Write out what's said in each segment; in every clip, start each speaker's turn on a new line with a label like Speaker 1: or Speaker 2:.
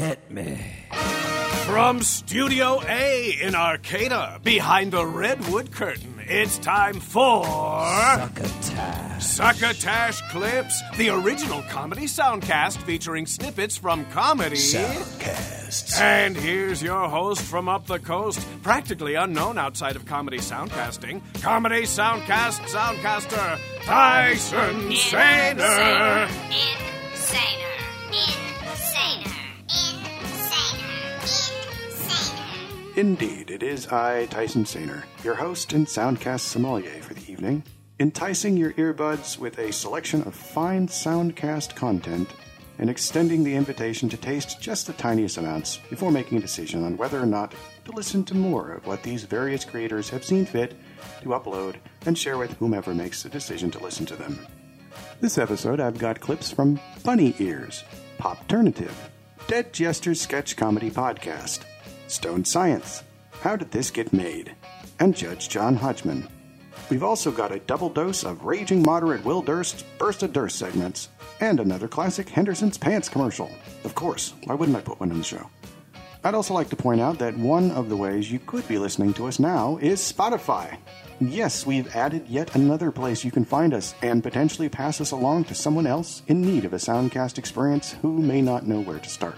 Speaker 1: Hit me.
Speaker 2: From Studio A in Arcata, behind the redwood curtain, it's time for
Speaker 1: Succotash.
Speaker 2: Succotash Clips, the original comedy soundcast featuring snippets from comedy.
Speaker 1: Soundcasts.
Speaker 2: And here's your host from up the coast, practically unknown outside of comedy soundcasting, comedy soundcast soundcaster Tyson Sainer.
Speaker 3: Indeed, it is I, Tyson Sainer, your host and Soundcast sommelier for the evening, enticing your earbuds with a selection of fine Soundcast content and extending the invitation to taste just the tiniest amounts before making a decision on whether or not to listen to more of what these various creators have seen fit to upload and share with whomever makes the decision to listen to them. This episode, I've got clips from Bunny Ears, Popternative, Dead Jester's Sketch Comedy Podcast, Stoned Science, How Did This Get Made, and Judge John Hodgman. We've also got a double dose of Raging Moderate Will Durst's Burst of Durst segments, and another classic Henderson's Pants commercial. Of course, why wouldn't I put one in the show? I'd also like to point out that one of the ways you could be listening to us now is Spotify. Yes, we've added yet another place you can find us and potentially pass us along to someone else in need of a Soundcast experience who may not know where to start.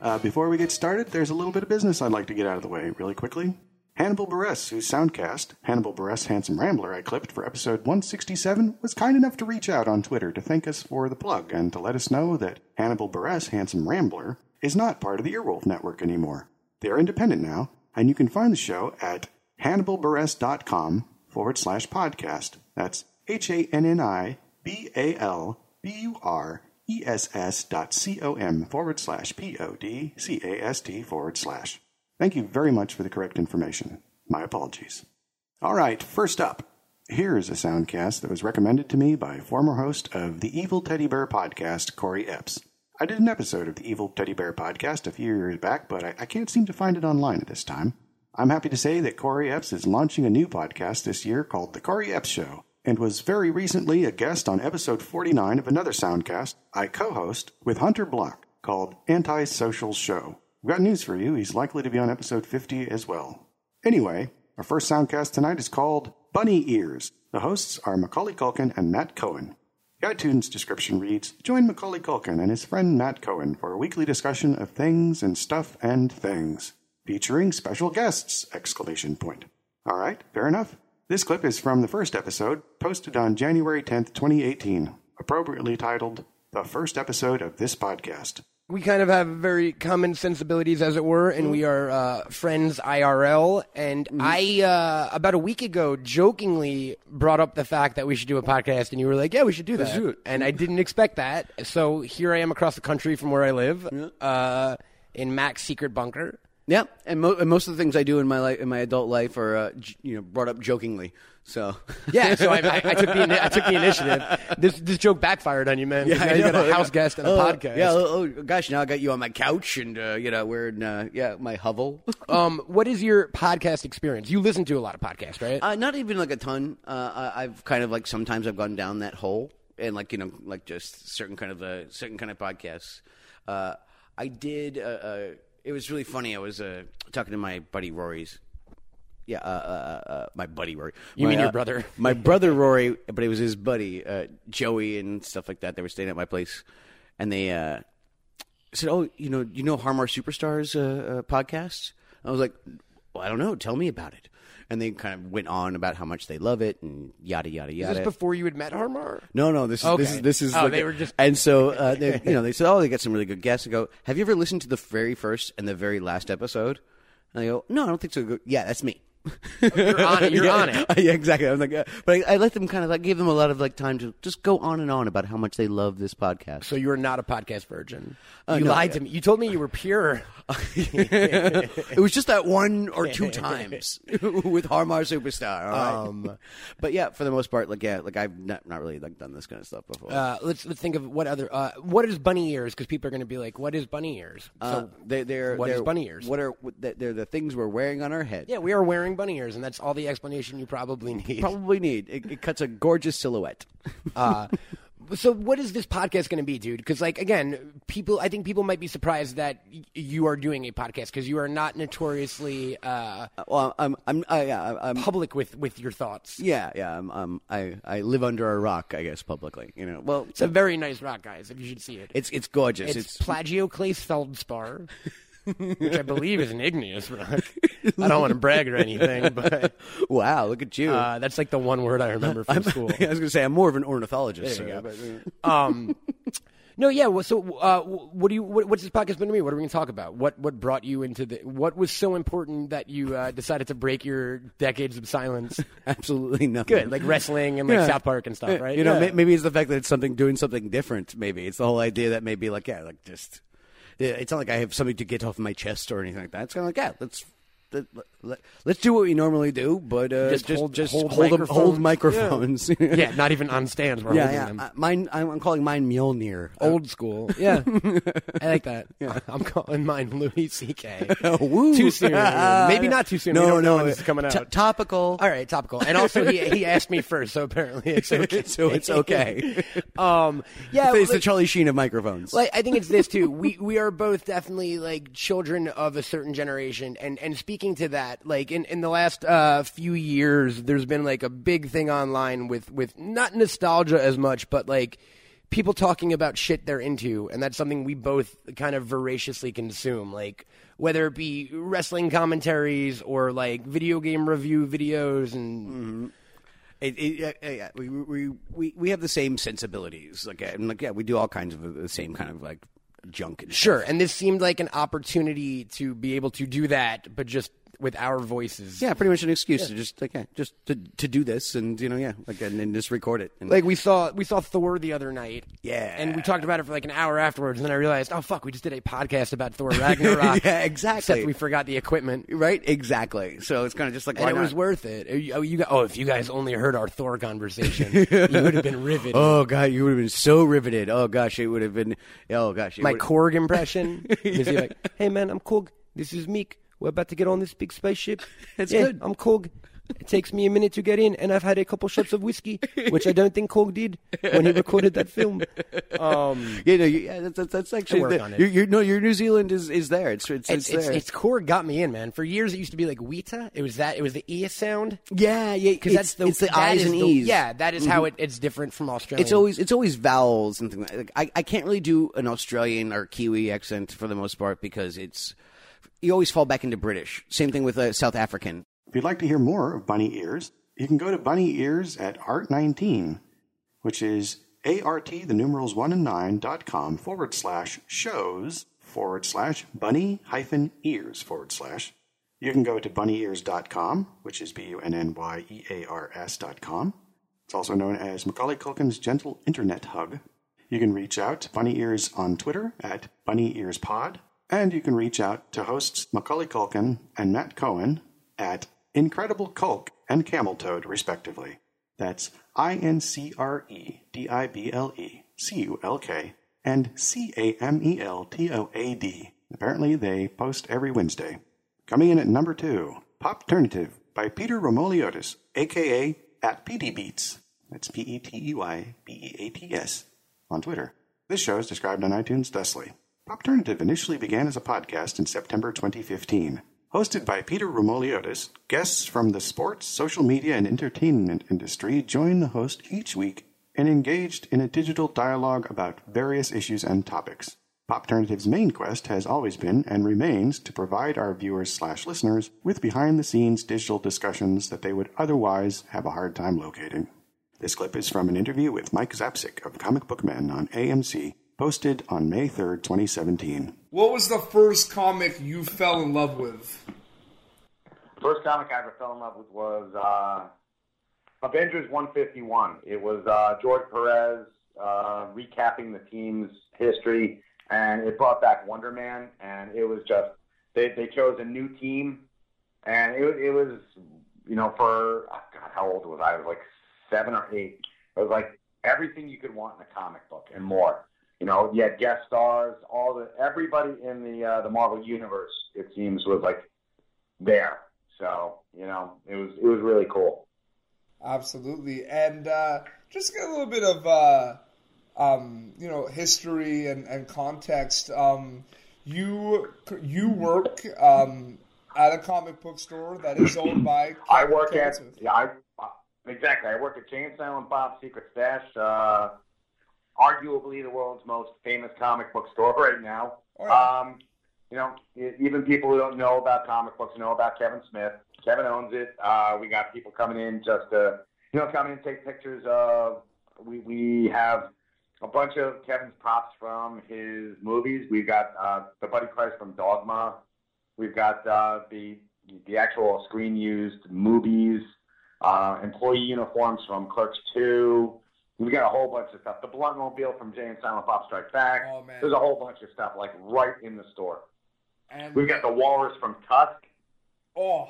Speaker 3: Uh, before we get started, there's a little bit of business I'd like to get out of the way really quickly. Hannibal Buress, whose soundcast, Hannibal Buress Handsome Rambler, I clipped for episode 167, was kind enough to reach out on Twitter to thank us for the plug and to let us know that Hannibal Buress Handsome Rambler is not part of the Earwolf Network anymore. They are independent now, and you can find the show at hannibalburess.com forward slash podcast. That's H A N N I B A L B U R E S S dot C O M forward slash P O D C A S T forward slash. Thank you very much for the correct information. My apologies. All right, first up. Here is a soundcast that was recommended to me by former host of the Evil Teddy Bear podcast, Corey Epps. I did an episode of the Evil Teddy Bear podcast a few years back, but I, I can't seem to find it online at this time. I'm happy to say that Corey Epps is launching a new podcast this year called The Corey Epps Show, and was very recently a guest on episode 49 of another soundcast I co host with Hunter Block called Anti-Social Show. I've got news for you, he's likely to be on episode 50 as well. Anyway, our first soundcast tonight is called Bunny Ears. The hosts are Macaulay Culkin and Matt Cohen. The iTunes description reads Join Macaulay Culkin and his friend Matt Cohen for a weekly discussion of things and stuff and things, featuring special guests! Exclamation point. All right, fair enough. This clip is from the first episode, posted on January 10th, 2018, appropriately titled The First Episode of This Podcast.
Speaker 4: we kind of have very common sensibilities, as it were, and we are uh, friends IRL. And I, uh, about a week ago, jokingly brought up the fact that we should do a podcast, and you were like, "Yeah, we should do that."
Speaker 5: do it.
Speaker 4: And I didn't expect that, so here I am across the country from where I live, uh, in Mac's secret bunker.
Speaker 5: Yeah, and, mo- and most of the things I do in my life, in my adult life, are uh, j- you know brought up jokingly. So
Speaker 4: Yeah, so I, I, I took the I took the initiative. This this joke backfired on you, man. 'cause now you got a house guest and a
Speaker 5: Oh,
Speaker 4: podcast.
Speaker 5: Yeah, oh, oh, gosh, now I got you on my couch and uh, you know wearing uh, yeah my hovel.
Speaker 4: Um, what is your podcast experience? You listen to a lot of podcasts, right?
Speaker 5: Uh, not even like a ton. Uh, I- I've kind of like sometimes I've gone down that hole and like you know like just certain kind of uh, certain kind of podcasts. Uh, I did. Uh, uh, it was really funny. I was uh, talking to my buddy Rory's. Yeah, uh, uh, uh, my buddy Rory.
Speaker 4: You
Speaker 5: My,
Speaker 4: mean your
Speaker 5: uh,
Speaker 4: brother?
Speaker 5: My brother Rory, but it was his buddy uh, Joey and stuff like that. They were staying at my place, and they uh, said, "Oh, you know, you know Har Mar Superstar's uh, uh, podcast?" I was like, "Well, I don't know. Tell me about it." And they kind of went on about how much they love it and yada yada yada.
Speaker 4: is
Speaker 5: yada.
Speaker 4: this before you had met Har Mar?
Speaker 5: no, no, this is this is this is.
Speaker 4: Oh,
Speaker 5: like
Speaker 4: they
Speaker 5: a-
Speaker 4: were just-
Speaker 5: and so uh, they, you know they said, "Oh, they got some really good guests." I go, "Have you ever listened to the very first and the very last episode?" And they go, "No, I don't think so." Go, yeah, that's me.
Speaker 4: You're on it. You're
Speaker 5: yeah,
Speaker 4: on it.
Speaker 5: Yeah, exactly. I was like, uh, but I, I let them kind of like gave them a lot of like time to just go on and on about how much they love this podcast.
Speaker 4: So you are not a podcast virgin.
Speaker 5: Uh,
Speaker 4: you
Speaker 5: no,
Speaker 4: lied
Speaker 5: yeah.
Speaker 4: to me. You told me you were pure.
Speaker 5: it was just that one or two times with Har Mar Superstar. Right?
Speaker 4: Um,
Speaker 5: but yeah, for the most part, like yeah, like I've not, not really like done this kind of stuff before.
Speaker 4: Uh, let's let's think of what other uh, what is bunny ears because people are going to be like, what is bunny ears?
Speaker 5: Uh,
Speaker 4: So
Speaker 5: they, they're
Speaker 4: what is
Speaker 5: they're,
Speaker 4: bunny ears?
Speaker 5: What are they're the things we're wearing on our head?
Speaker 4: yeah, we are wearing bunny ears, and that's all the explanation you probably need.
Speaker 5: probably need. It, it cuts a gorgeous silhouette.
Speaker 4: Uh, so what is this podcast going to be, dude? Because like again, people, I think people might be surprised that y- you are doing a podcast because you are not notoriously uh,
Speaker 5: Well, I'm I'm I, yeah, I'm
Speaker 4: public with with your thoughts.
Speaker 5: yeah yeah I'm, um I I live under a rock I guess publicly you know well
Speaker 4: It's a very nice rock, guys. If you should see it,
Speaker 5: it's it's gorgeous
Speaker 4: it's,
Speaker 5: it's,
Speaker 4: plagioclase feldspar, which I believe is an igneous rock. I don't want to brag or anything, but
Speaker 5: wow look at you
Speaker 4: uh, that's like the one word I remember from school.
Speaker 5: I was gonna say I'm more of an ornithologist
Speaker 4: There you
Speaker 5: so,
Speaker 4: go. Um, no, yeah. Well, so, uh, what do you? What, what's this podcast been to me? What are we going to talk about? What What brought you into the? What was so important that you uh, decided to break your decades of silence?
Speaker 5: absolutely nothing
Speaker 4: Good, like wrestling and like
Speaker 5: Yeah.
Speaker 4: South Park and stuff, right?
Speaker 5: You know,
Speaker 4: Yeah.
Speaker 5: maybe it's the fact that it's something doing something different. Maybe it's the whole idea that maybe like yeah, like just it's not like I have something to get off my chest or anything like that. It's kind of like yeah, let's let, let, let's do what we normally do, but uh,
Speaker 4: Just
Speaker 5: just
Speaker 4: hold-
Speaker 5: just
Speaker 4: hold
Speaker 5: hold them- hold
Speaker 4: microphones.
Speaker 5: microphones.
Speaker 4: yeah, not even on stands. We're
Speaker 5: yeah,
Speaker 4: holding
Speaker 5: yeah.
Speaker 4: them.
Speaker 5: Uh, mine, I'm, calling mine Mjolnir.
Speaker 4: Old school. Yeah, I like that. I'm calling mine Louis C.K.
Speaker 5: Uh, woo.
Speaker 4: Too soon. Maybe not too soon.
Speaker 5: No,
Speaker 4: We don't know
Speaker 5: no,
Speaker 4: is coming
Speaker 5: t-
Speaker 4: out.
Speaker 5: topical.
Speaker 4: All right, topical. And also, he he asked me first, so apparently it's okay.
Speaker 5: so it's okay.
Speaker 4: um, yeah,
Speaker 5: it's the Charlie Sheen of microphones.
Speaker 4: like I think it's this too. We we are both definitely like children of a certain generation, and and speaking to that, like in in the last uh, few years, there's been like a big thing online with with not nostalgia as much, but like people talking about shit they're into, and that's something we both kind of voraciously consume, like. Whether it be wrestling commentaries or like video game review videos and
Speaker 5: It, it, yeah, yeah. We, we we we have the same sensibilities. Like, uh, and like, yeah, we do all kinds of the same kind of like junk and
Speaker 4: Sure,
Speaker 5: stuff.
Speaker 4: and this seemed like an opportunity to be able to do that, but just with our voices.
Speaker 5: Yeah, pretty much an excuse to just like yeah, just to to do this and you know yeah, like and, and just record it. And,
Speaker 4: Like we saw we saw Thor the other night.
Speaker 5: Yeah.
Speaker 4: And we talked about it for like an hour afterwards, and then I realized, oh fuck, we just did a podcast about Thor Ragnarok.
Speaker 5: Yeah, exactly.
Speaker 4: Except we forgot the equipment.
Speaker 5: right, exactly. So it's kind of just like
Speaker 4: And
Speaker 5: why
Speaker 4: it
Speaker 5: not?
Speaker 4: was worth it. Oh, you, oh, you got, oh, if you guys only heard our Thor conversation, you would have been riveted.
Speaker 5: Oh god, you would have been so riveted. Oh gosh, it would have been. Oh gosh, it
Speaker 4: My
Speaker 5: would-
Speaker 4: Korg impression. Is he like, hey man, I'm Korg. This is Miek. We're about to get on this big spaceship.
Speaker 5: That's
Speaker 4: yeah,
Speaker 5: good.
Speaker 4: I'm Korg. It takes me a minute to get in, and I've had a couple shots of whiskey, which I don't think Korg did when he recorded that film. Um,
Speaker 5: Yeah, no, you, yeah, that's, that's, that's actually
Speaker 4: work
Speaker 5: the,
Speaker 4: on it.
Speaker 5: Your, your, no, your New Zealand is, is there. It's it's,
Speaker 4: it's,
Speaker 5: it's,
Speaker 4: it's,
Speaker 5: there.
Speaker 4: it's Korg got me in, man. For years, it used to be like Weta. It was that. It was the E sound.
Speaker 5: yeah, yeah,
Speaker 4: Because that's the
Speaker 5: it's the eyes
Speaker 4: is
Speaker 5: and
Speaker 4: the-
Speaker 5: e's.
Speaker 4: Yeah, that is how it, it's different from Australia.
Speaker 5: It's always it's always vowels and things like, like I, I can't really do an Australian or Kiwi accent for the most part because it's you always fall back into British. Same thing with uh, South African.
Speaker 3: If you'd like to hear more of Bunny Ears, you can go to Bunny Ears at Art19, which is ART, the numerals 1 and 9 dot com forward slash shows forward slash bunny hyphen ears forward slash. You can go to bunnyears.com, which is B U N N Y E A R S dot com. It's also known as Macaulay Culkin's Gentle Internet Hug. You can reach out to Bunny Ears on Twitter at Bunny Ears Pod, and you can reach out to hosts Macaulay Culkin and Matt Cohen at Incredible Culk and Camel Toad, respectively. That's I N C R E D I B L E C U L K and C A M E L T O A D. Apparently, they post every Wednesday. Coming in at number two, Popternative by Peter Romoliotis, aka at Petey Beats. That's P E T E Y B E A T S on Twitter. This show is described on iTunes thusly. Popternative initially began as a podcast in September 2015. Hosted by Peter Romoliotis, guests from the sports, social media, and entertainment industry join the host each week and engaged in a digital dialogue about various issues and topics. Popternative's main quest has always been and remains to provide our viewers slash listeners with behind the scenes digital discussions that they would otherwise have a hard time locating. This clip is from an interview with Mike Zapcic of Comic Book Men on AMC, posted on May 3rd, 2017.
Speaker 6: What was the first comic you fell in love with?
Speaker 7: First comic I ever fell in love with was uh, Avengers 151. It was uh, George Perez uh, recapping the team's history, and it brought back Wonder Man, and it was just they they chose a new team, and it it was you know for oh God how old was I? I was like seven or eight. It was like everything you could want in a comic book and more. You know, you had guest stars, all the everybody in the uh, the Marvel universe. It seems was like there. So you know, it was it was really cool.
Speaker 6: Absolutely. And uh, just get a little bit of uh, um, you know history and, and context. Um, you you work um, at a comic book store that is owned by.
Speaker 7: I work
Speaker 6: Kevin
Speaker 7: at yeah, I, exactly. I work at Jay and Bob's Secret Stash, uh, arguably the world's most famous comic book store right now.
Speaker 6: Yeah.
Speaker 7: Um, you know, even people who don't know about comic books know about Kevin Smith. Kevin owns it. Uh, we got people coming in just to, you know, come in and take pictures of. We we have a bunch of Kevin's props from his movies. We've got uh, the Buddy Christ from Dogma. We've got uh, the the actual screen used movies, uh, employee uniforms from Clerks Two. We got a whole bunch of stuff. The Bluntmobile from Jay and Silent Bob Strike Back.
Speaker 6: Oh, man.
Speaker 7: There's a whole bunch of stuff like right in the store.
Speaker 6: And
Speaker 7: We've got the Walrus from Tusk.
Speaker 6: oh,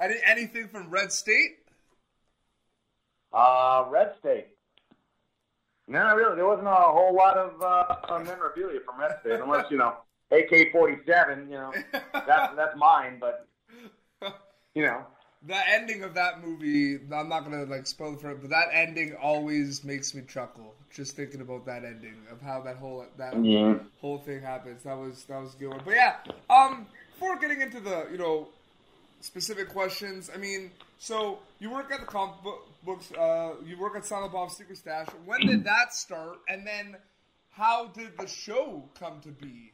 Speaker 6: any, anything from Red State?
Speaker 7: Uh, Red State. No, really, there wasn't a whole lot of uh, memorabilia from Red State, unless you know AK-47. You know, that's that's mine. But you know,
Speaker 6: The ending of that movie, I'm not gonna like spoil it for it, but that ending always makes me chuckle just thinking about that ending of how that whole that
Speaker 7: Yeah.
Speaker 6: whole thing happens. That was that was a good one. But yeah, um, before getting into the you know specific questions, I mean, so you work at the comic book books, uh, you work at Silent Bob's Secret Stash. When did that start? And then how did the show come to be?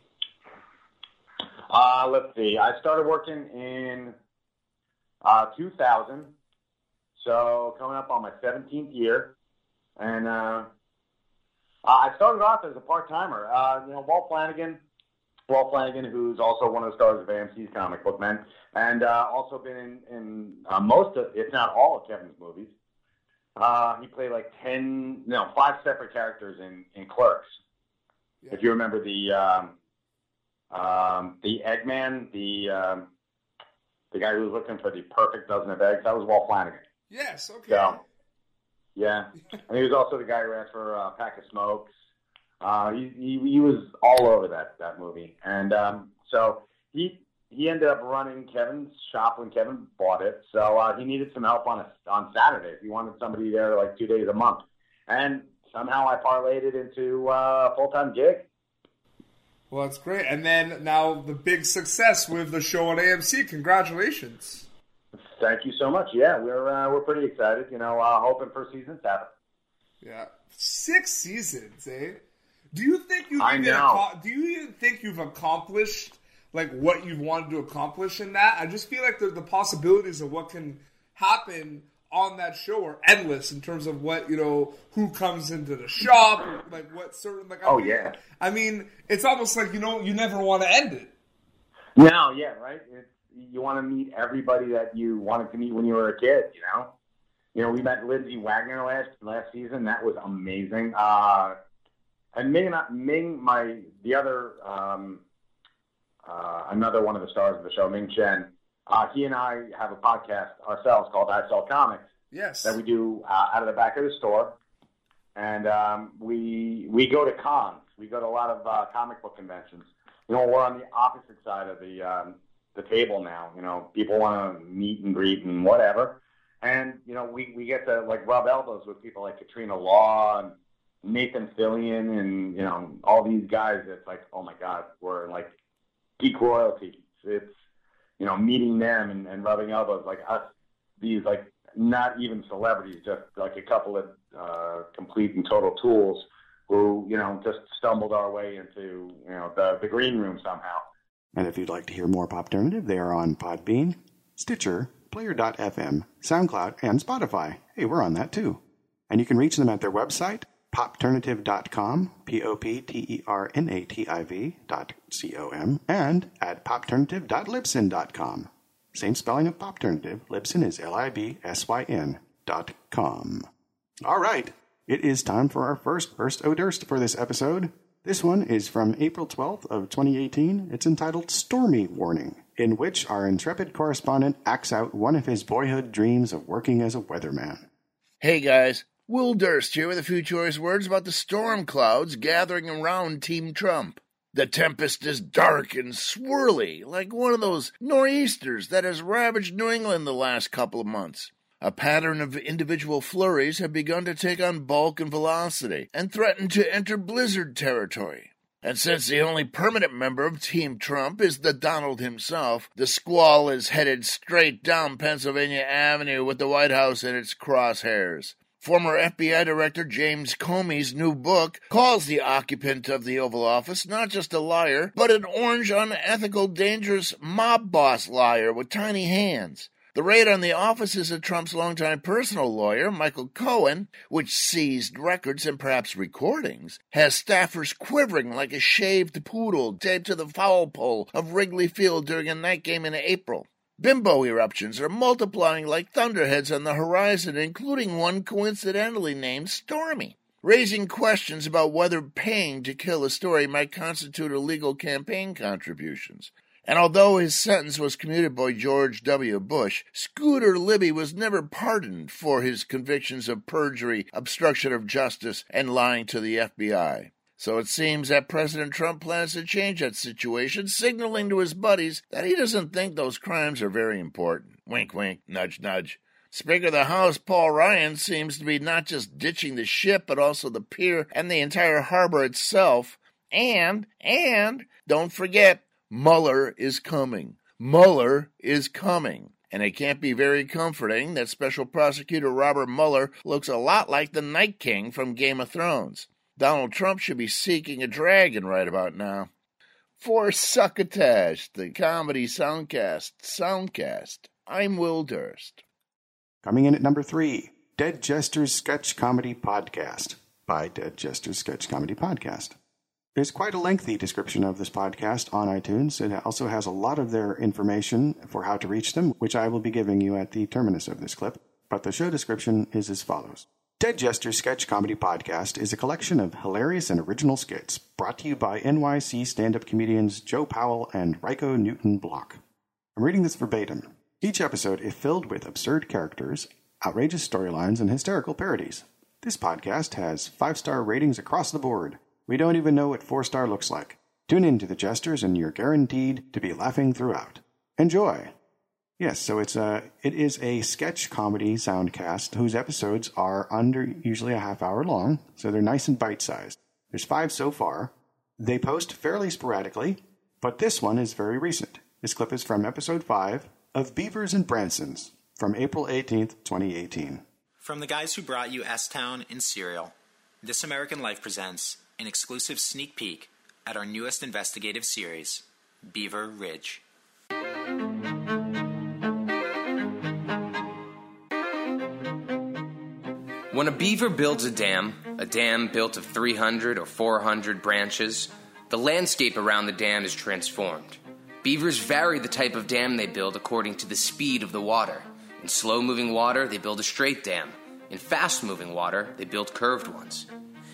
Speaker 7: uh, let's see. I started working in uh, 2000, so coming up on my 17th year, and uh, I started off as a part timer. Uh, you know, Walt Flanagan. Walt Flanagan, who's also one of the stars of AMC's Comic Book Men, and uh, also been in, in uh, most of, if not all, of Kevin's movies. Uh, he played like ten, no, five separate characters in, in Clerks. If you remember the um, um, the Eggman, the um, the guy who was looking for the perfect dozen of eggs, that was Walt Flanagan.
Speaker 6: Yes, okay.
Speaker 7: So, yeah, and he was also the guy who asked for a pack of smokes. Uh, he, he he was all over that that movie, and um, so he he ended up running Kevin's shop when Kevin bought it. So uh, he needed some help on a, on Saturdays. He wanted somebody there like two days a month, and somehow I parlayed it into uh, a full time gig.
Speaker 6: Well, that's great. And then now the big success with the show on AMC. Congratulations.
Speaker 7: Thank you so much. Yeah, we're uh, we're pretty excited. You know, uh, hoping for season seven.
Speaker 6: Yeah, six seasons, eh? Do you think even
Speaker 7: know.
Speaker 6: acco- do you even think you've accomplished like what you've wanted to accomplish in that? I just feel like the, the possibilities of what can happen on that show are endless in terms of what you know who comes into the shop, like what certain like. I
Speaker 7: Oh,
Speaker 6: mean-
Speaker 7: yeah.
Speaker 6: I mean, it's almost like you know you never want to end it.
Speaker 7: No, yeah, right. It's, you want to meet everybody that you wanted to meet when you were a kid. You know, you know, we met Lindsay Wagner last last season. That was amazing. Uh, and Ming, I- Ming, my the other um, uh, another one of the stars of the show, Ming Chen. Uh, he and I have a podcast ourselves called I Sell Comics
Speaker 6: Yes.
Speaker 7: that we do uh, out of the back of the store, and um, we we go to cons. We go to a lot of uh, comic book conventions. You know, we're on the opposite side of the um, the table now. You know, people want to meet and greet and whatever, and you know, we we get to like rub elbows with people like Katrina Law and Nathan Fillion and you know all these guys. It's like, oh my God, we're like geek royalty. It's you know meeting them and, and rubbing elbows like us. These like not even celebrities, just like a couple of uh, complete and total tools who you know just stumbled our way into you know the the green room somehow.
Speaker 3: And if you'd like to hear more Popternative, they are on Podbean, Stitcher, Player.fm, SoundCloud, and Spotify. Hey, we're on that too. And you can reach them at their website, popternative.com, P-O-P-T-E-R-N-A-T-I-V dot C-O-M, and at popternative.libsyn.com. Same spelling of Popternative. Libsyn is L-I-B-S-Y-N dot com. All right. It is time for our first Burst O Durst for this episode. This one is from April 12th of 2018. It's entitled Stormy Warning, in which our intrepid correspondent acts out one of his boyhood dreams of working as a weatherman.
Speaker 8: Hey guys, Will Durst here with a few choice words about the storm clouds gathering around Team Trump. The tempest is dark and swirly, like one of those nor'easters that has ravaged New England the last couple of months. A pattern of individual flurries have begun to take on bulk and velocity and threaten to enter blizzard territory. And since the only permanent member of Team Trump is the Donald himself, the squall is headed straight down Pennsylvania Avenue with the White House in its crosshairs. Former FBI Director James Comey's new book calls the occupant of the Oval Office not just a liar, but an orange, unethical, dangerous mob boss liar with tiny hands. The raid on the offices of Trump's longtime personal lawyer, Michael Cohen, which seized records and perhaps recordings, has staffers quivering like a shaved poodle taped to the foul pole of Wrigley Field during a night game in April. Bimbo eruptions are multiplying like thunderheads on the horizon, including one coincidentally named Stormy, raising questions about whether paying to kill a story might constitute illegal campaign contributions. And although his sentence was commuted by George W. Bush, Scooter Libby was never pardoned for his convictions of perjury, obstruction of justice, and lying to the FBI. So it seems that President Trump plans to change that situation, signaling to his buddies that he doesn't think those crimes are very important. Wink, wink, nudge, nudge. Speaker of the House Paul Ryan seems to be not just ditching the ship, but also the pier and the entire harbor itself. And, and, don't forget, Mueller is coming. Mueller is coming. And it can't be very comforting that Special Prosecutor Robert Mueller looks a lot like the Night King from Game of Thrones. Donald Trump should be seeking a dragon right about now. For Succotash, the comedy soundcast, Soundcast, I'm Will Durst.
Speaker 3: Coming in at number three, Dead Jesters Sketch Comedy Podcast by Dead Jesters Sketch Comedy Podcast. There's quite a lengthy description of this podcast on iTunes. It also has a lot of their information for how to reach them, which I will be giving you at the terminus of this clip. But the show description is as follows. Dead Jester's Sketch Comedy Podcast is a collection of hilarious and original skits brought to you by NYC stand up comedians Joe Powell and Ryco Newton Block. I'm reading this verbatim. Each episode is filled with absurd characters, outrageous storylines, and hysterical parodies. This podcast has five star ratings across the board. We don't even know what four star looks like. Tune in to the Jesters, and you're guaranteed to be laughing throughout. Enjoy! Yes, so it's a it is a sketch comedy soundcast whose episodes are under usually a half hour long, so they're nice and bite sized. There's five so far. They post fairly sporadically, but this one is very recent. This clip is from episode five of Beavers and Bransons from April 18th, 2018.
Speaker 9: From the guys who brought you S Town and Serial, This American Life presents an exclusive sneak peek at our newest investigative series, Beaver Ridge.
Speaker 10: When a beaver builds a dam, a dam built of 300 or 400 branches, the landscape around the dam is transformed. Beavers vary the type of dam they build according to the speed of the water. In slow moving water, they build a straight dam. In fast moving water, they build curved ones.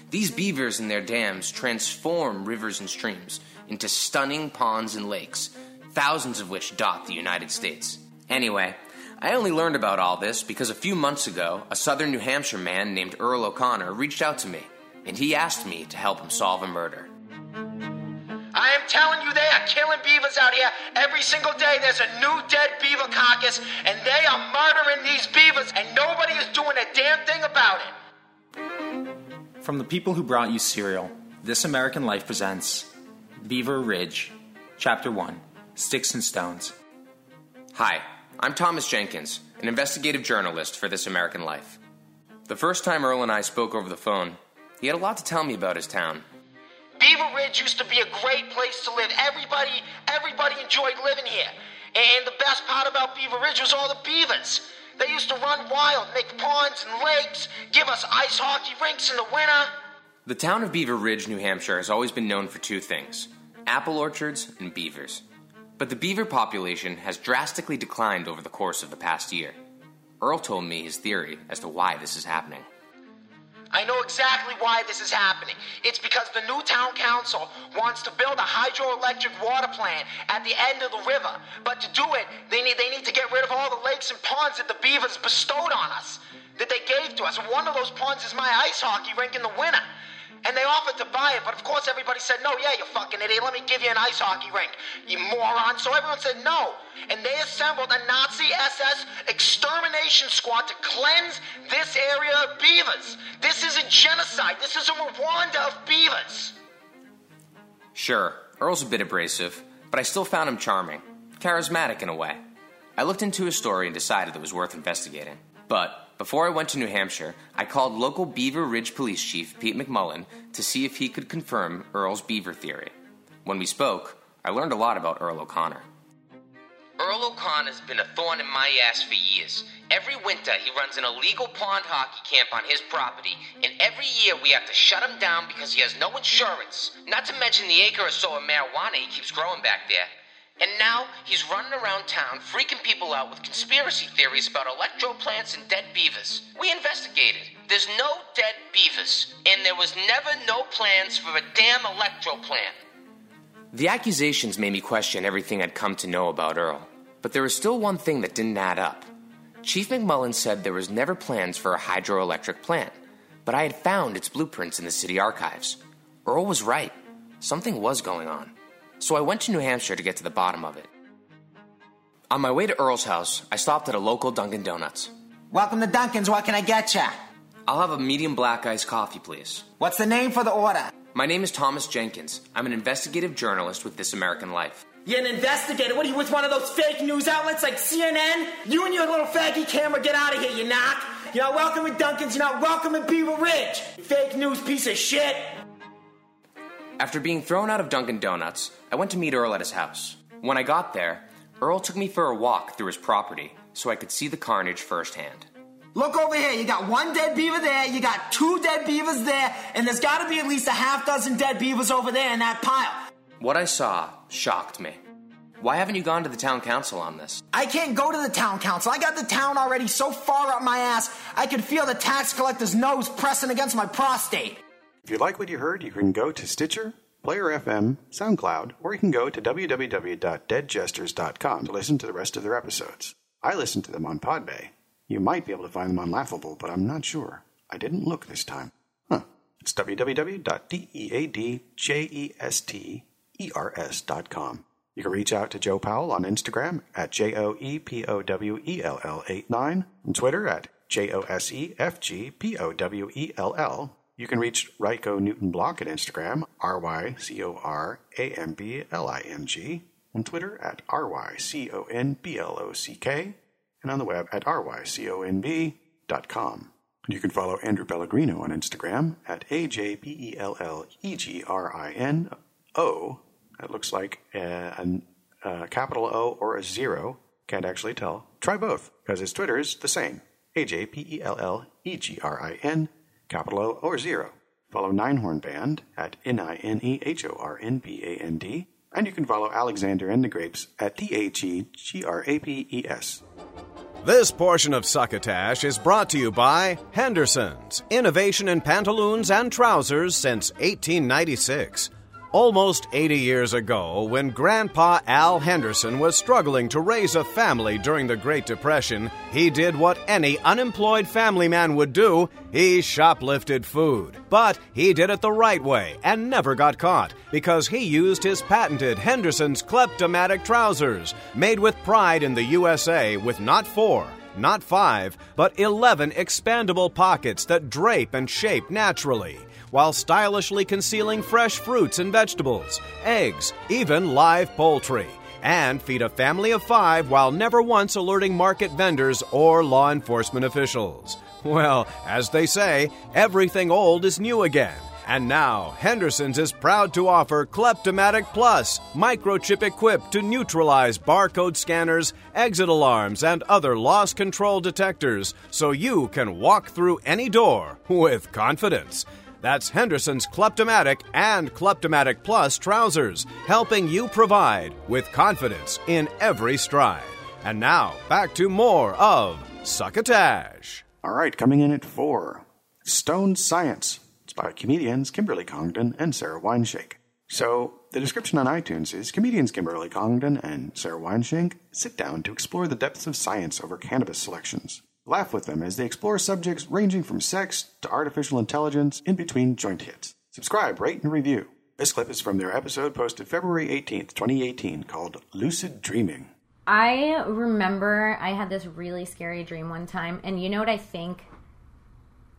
Speaker 10: These beavers and their dams transform rivers and streams into stunning ponds and lakes, thousands of which dot the United States. Anyway, I only learned about all this because a few months ago, a southern New Hampshire man named Earl O'Connor reached out to me, and he asked me to help him solve a murder.
Speaker 11: I am telling you, they are killing beavers out here. Every single day, there's a new dead beaver carcass, and they are murdering these beavers, and nobody is doing a damn thing about it.
Speaker 9: From the people who brought you Serial, This American Life presents Beaver Ridge, Chapter 1 Sticks and Stones.
Speaker 10: Hi, I'm Thomas Jenkins, an investigative journalist for This American Life. The first time Earl and I spoke over the phone, he had a lot to tell me about his town.
Speaker 11: Beaver Ridge used to be a great place to live. Everybody, everybody enjoyed living here. And the best part about Beaver Ridge was all the beavers. They used to run wild, make ponds and lakes, give us ice hockey rinks in the winter.
Speaker 10: The town of Beaver Ridge, New Hampshire has always been known for two things apple orchards and beavers. But the beaver population has drastically declined over the course of the past year. Earl told me his theory as to why this is happening.
Speaker 11: I know exactly why this is happening. It's because the new town council wants to build a hydroelectric water plant at the end of the river. But to do it, they need, they need to get rid of all the lakes and ponds that the beavers bestowed on us, that they gave to us. One of those ponds is my ice hockey rink in the winter. And they offered to buy it, but of course everybody said, no, yeah, you fucking idiot, let me give you an ice hockey rink, you moron. So everyone said no. And they assembled a Nazi SS extermination squad to cleanse this area of beavers. This is a genocide. This is a Rwanda of beavers.
Speaker 10: Sure, Earl's a bit abrasive, but I still found him charming, charismatic in a way. I looked into his story and decided it was worth investigating. But before I went to New Hampshire, I called local Beaver Ridge Police Chief Pete McMullen to see if he could confirm Earl's beaver theory. When we spoke, I learned a lot about Earl O'Connor. Earl O'Connor's been a thorn in my ass for years. Every winter, he runs an illegal pond hockey camp on his property, and every year we have to shut him down because he has no insurance. Not to mention the acre or so of marijuana he keeps growing back there. And now he's running around town freaking people out with conspiracy theories about electro plants and dead beavers. We investigated. There's no dead beavers, and there was never no plans for a damn electro plant. The accusations made me question everything I'd come to know about Earl. But there was still one thing that didn't add up. Chief McMullen said there was never plans for a hydroelectric plant, but I had found its blueprints in the city archives. Earl was right. Something was going on. So I went to New Hampshire to get to the bottom of it. On my way to Earl's house, I stopped at a local Dunkin' Donuts.
Speaker 12: Welcome to Dunkin's. What can I get ya?
Speaker 10: I'll have a medium black iced coffee, please.
Speaker 12: What's the name for the order?
Speaker 10: My name is Thomas Jenkins. I'm an investigative journalist with This American Life.
Speaker 12: You're an investigator. What are you with one of those fake news outlets like CNN? You and your little faggy camera, get out of here, you knock. You're not welcome at Dunkin's. You're not welcome at Beaver Ridge. Fake news piece of shit.
Speaker 10: After being thrown out of Dunkin' Donuts, I went to meet Earl at his house. When I got there, Earl took me for a walk through his property so I could see the carnage firsthand.
Speaker 12: Look over here. You got one dead beaver there. You got two dead beavers there. And there's got to be at least a half dozen dead beavers over there in that pile.
Speaker 10: What I saw shocked me. Why haven't you gone to the town council on this?
Speaker 12: I can't go to the town council. I got the town already so far up my ass, I could feel the tax collector's nose pressing against my prostate.
Speaker 3: If you like what you heard, you can go to Stitcher, Player FM, SoundCloud, or you can go to www.deadjesters.com to listen to the rest of their episodes. I listen to them on Podbay. You might be able to find them on Laughable, but I'm not sure. I didn't look this time. Huh. It's www.deadjesters.com. You can reach out to Joe Powell on Instagram at J O E P O W E L L 89, on Twitter at J O S E F G P O W E L L. You can reach Ryco Newton Block at Instagram, R Y C O R A M B L I N G, on Twitter at R Y C O N B L O C K, and on the web at ryconb.com. You can follow Andrew Pellegrino on Instagram at A J P E L L E G R I N O. It looks like a, a, a capital O or a zero. Can't actually tell. Try both, because his Twitter is the same. A J P E L L E G R I N, capital O or zero. Follow Ninehorn Band at N I N E H O R N B A N D. And you can follow Alexander and the Grapes at T H E G R A P E S.
Speaker 2: This portion of Succotash is brought to you by Henderson's, innovation in pantaloons and trousers since 1896. Almost 80 years ago, when Grandpa Al Henderson was struggling to raise a family during the Great Depression, he did what any unemployed family man would do he shoplifted food. But he did it the right way and never got caught because he used his patented Henderson's Kleptomatic trousers, made with pride in the USA with not four, not five, but 11 expandable pockets that drape and shape naturally while stylishly concealing fresh fruits and vegetables, eggs, even live poultry, and feed a family of five while never once alerting market vendors or law enforcement officials. Well, as they say, everything old is new again. And now, Henderson's is proud to offer Kleptomatic Plus, microchip equipped to neutralize barcode scanners, exit alarms, and other loss control detectors so you can walk through any door with confidence. That's Henderson's Kleptomatic and Kleptomatic Plus trousers, helping you provide with confidence in every stride. And now, back to more of Succotash.
Speaker 3: All right, coming in at four Stoned Science. It's by comedians Kimberly Congdon and Sarah Weinshenk. So, the description on iTunes is comedians Kimberly Congdon and Sarah Weinshenk sit down to explore the depths of science over cannabis selections. Laugh with them as they explore subjects ranging from sex to artificial intelligence in between joint hits. Subscribe, rate, and review. This clip is from their episode posted February 18th, 2018, called Lucid Dreaming.
Speaker 13: I remember I had this really scary dream one time, and you know what I think?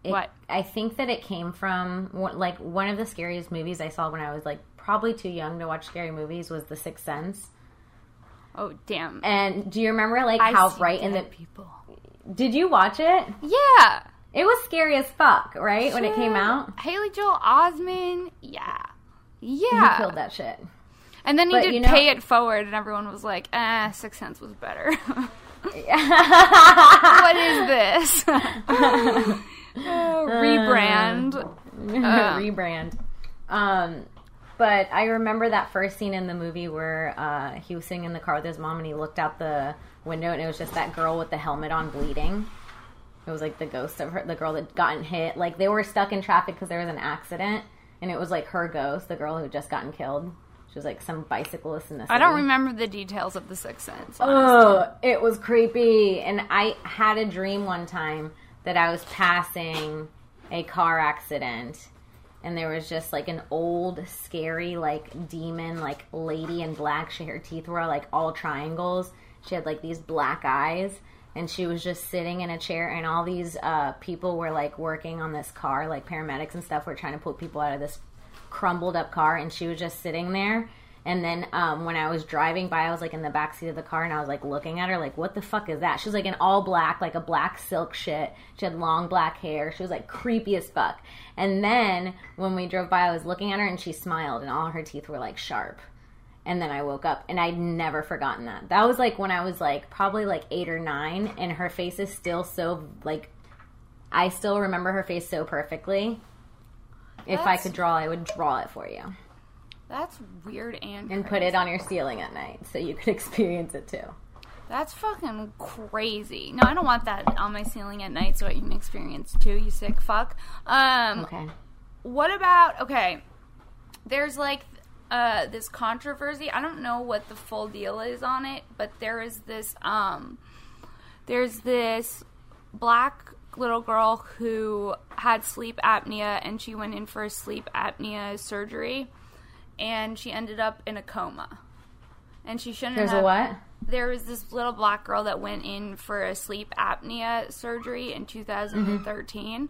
Speaker 13: It,
Speaker 14: What?
Speaker 13: I think that it came from like one of the scariest movies I saw when I was like probably too young to watch scary movies was The Sixth Sense.
Speaker 14: Oh damn!
Speaker 13: And do you remember like
Speaker 14: I
Speaker 13: how
Speaker 14: see
Speaker 13: right in the
Speaker 14: people?
Speaker 13: Did you watch it?
Speaker 14: Yeah.
Speaker 13: It was scary as fuck, right? When it came out.
Speaker 14: Haley Joel Osment, yeah,
Speaker 13: He
Speaker 14: yeah.
Speaker 13: killed that shit.
Speaker 14: And then he
Speaker 13: But
Speaker 14: did
Speaker 13: you know-
Speaker 14: Pay It Forward, and everyone was like, "Ah, Sixth Sense was better." what is this? Oh, rebrand. Um,
Speaker 13: rebrand. Um, but I remember that first scene in the movie where uh, he was sitting in the car with his mom and he looked out the window and it was just that girl with the helmet on bleeding. It was like the ghost of her, the girl that gotten hit. Like they were stuck in traffic because there was an accident, and it was like her ghost, the girl who had just gotten killed. She was like some bicyclist in the.
Speaker 14: I don't remember the details of the Sixth Sense.
Speaker 13: Oh, it was creepy. And I had a dream one time that I was passing a car accident and there was just like an old scary like demon like lady in black. She her teeth were like all triangles. She had like these black eyes and she was just sitting in a chair and all these uh, people were like working on this car like paramedics and stuff were trying to pull people out of this crumbled up car and she was just sitting there and then um, when I was driving by, I was like in the back seat of the car and I was like looking at her, like, what the fuck is that? She was like in all black, like a black silk shit. She had long black hair. She was like creepy as fuck. And then when we drove by, I was looking at her and she smiled and all her teeth were like sharp. And then I woke up and I'd never forgotten that. That was like when I was like probably like eight or nine and her face is still so like, I still remember her face so perfectly. If I could draw, I would draw it for you
Speaker 14: That's weird and
Speaker 13: and put it on your ceiling at night so you could experience it too.
Speaker 14: That's fucking crazy. No, I don't want that on my ceiling at night so I can experience too. You sick fuck. Um,
Speaker 13: Okay.
Speaker 14: What about okay? There's like uh, this controversy. I don't know what the full deal is on it, but there is this um, there's this black little girl who had sleep apnea and she went in for a sleep apnea surgery and she ended up in a coma. And she shouldn't
Speaker 13: There's a
Speaker 14: have
Speaker 13: what?
Speaker 14: there was this little black girl that went in for a sleep apnea surgery in 2013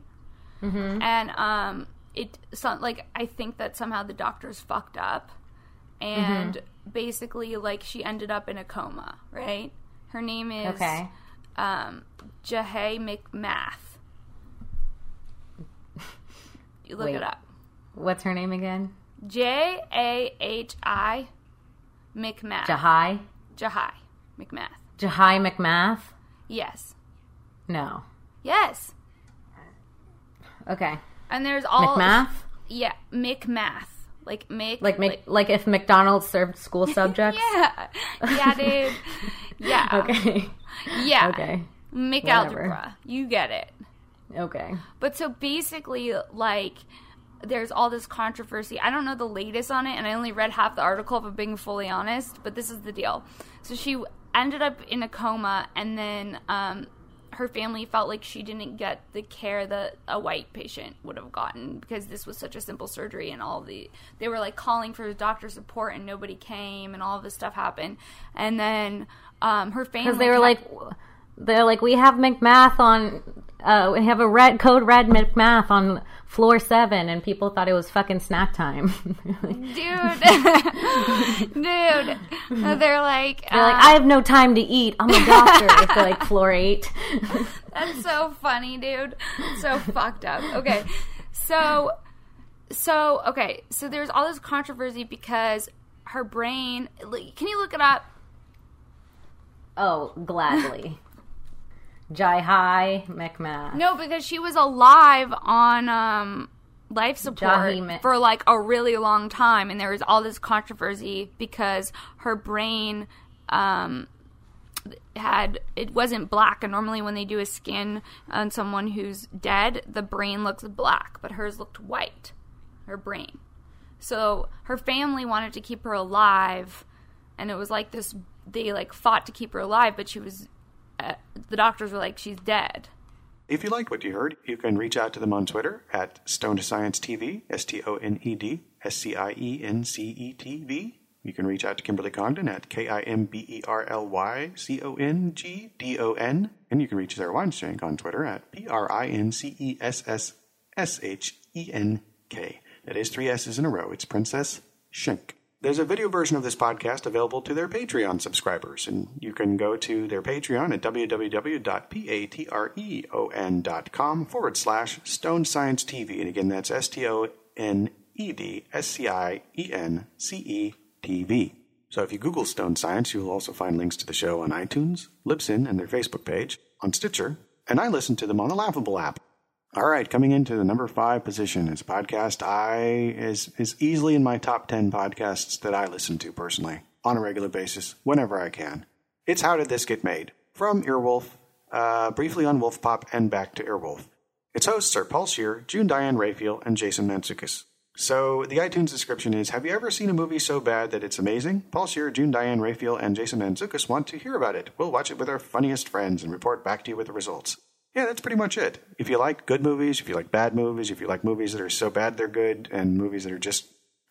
Speaker 13: Mhm.
Speaker 14: and um it some like i think that somehow the doctors fucked up and
Speaker 13: Mm-hmm.
Speaker 14: basically like she ended up in a coma right her name is
Speaker 13: Okay.
Speaker 14: um jahi mcmath you look
Speaker 13: Wait.
Speaker 14: it up
Speaker 13: What's her name again?
Speaker 14: J-a-h-i mcmath
Speaker 13: Jahi?
Speaker 14: jahi mcmath
Speaker 13: Jahi McMath?
Speaker 14: yes
Speaker 13: No.
Speaker 14: yes
Speaker 13: Okay.
Speaker 14: And there's all
Speaker 13: McMath?
Speaker 14: Yeah, McMath. Like Mick.
Speaker 13: Like Mc, like if McDonald's served school subjects?
Speaker 14: yeah, yeah, dude. Yeah.
Speaker 13: Okay.
Speaker 14: Yeah.
Speaker 13: Okay.
Speaker 14: Mick
Speaker 13: Whatever.
Speaker 14: algebra. You get it.
Speaker 13: Okay.
Speaker 14: But so basically, like, there's all this controversy. I don't know the latest on it, and I only read half the article, if I'm being fully honest, but this is the deal. So she ended up in a coma, and then um, her family felt like she didn't get the care that a white patient would have gotten because this was such a simple surgery, and all the. They were like calling for doctor support, and nobody came, and all this stuff happened. And then um, her family.
Speaker 13: Because they were
Speaker 14: kept-
Speaker 13: like, they're like, we have McMath on, uh, we have a red code red McMath on floor seven, and people thought it was fucking snack time.
Speaker 14: dude, dude. They're like,
Speaker 13: They're like,
Speaker 14: uh,
Speaker 13: I have no time to eat. I'm a doctor. they're like floor eight.
Speaker 14: That's so funny, dude. So fucked up. Okay. So so okay, so there's all this controversy because her brain can you look it up?
Speaker 13: Oh, gladly. Jahi McMath.
Speaker 14: No, because she was alive on um life support
Speaker 13: Jahi
Speaker 14: for like a really long time and there was all this controversy because her brain um had it wasn't black and normally when they do a skin on someone who's dead the brain looks black but hers looked white her brain so her family wanted to keep her alive and it was like this they like fought to keep her alive but she was uh, the doctors were like she's dead
Speaker 3: If you liked what you heard, you can reach out to them on Twitter at Stone to Science TV, S T O N E D S C I E N C E T V. You can reach out to Kimberly Congdon at K I M B E R L Y C O N G D O N. And you can reach Sarah Weinshenk on Twitter at P R I N C E S S S H E N K. That is three S's in a row. It's Princess Shenk. There's a video version of this podcast available to their Patreon subscribers, and you can go to their Patreon at www.patreon.com forward slash Stoned Science TV. And again, that's S T O N E D S C I E N C E T V. So if you Google Stoned Science, you'll also find links to the show on iTunes, Libsyn, and their Facebook page, on Stitcher, and I listen to them on the Laughable app. All right, coming into the number five position is a podcast I is is easily in my top ten podcasts that I listen to personally on a regular basis whenever I can. It's How Did This Get Made from Earwolf, uh, briefly on Wolfpop, and back to Earwolf. Its hosts are Paul Scheer, June Diane Raphael, and Jason Mantzoukas. So the iTunes description is: Have you ever seen a movie so bad that it's amazing? Paul Scheer, June Diane Raphael, and Jason Mantzoukas want to hear about it. We'll watch it with our funniest friends and report back to you with the results. Yeah, that's pretty much it. If you like good movies, if you like bad movies, if you like movies that are so bad they're good, and movies that are just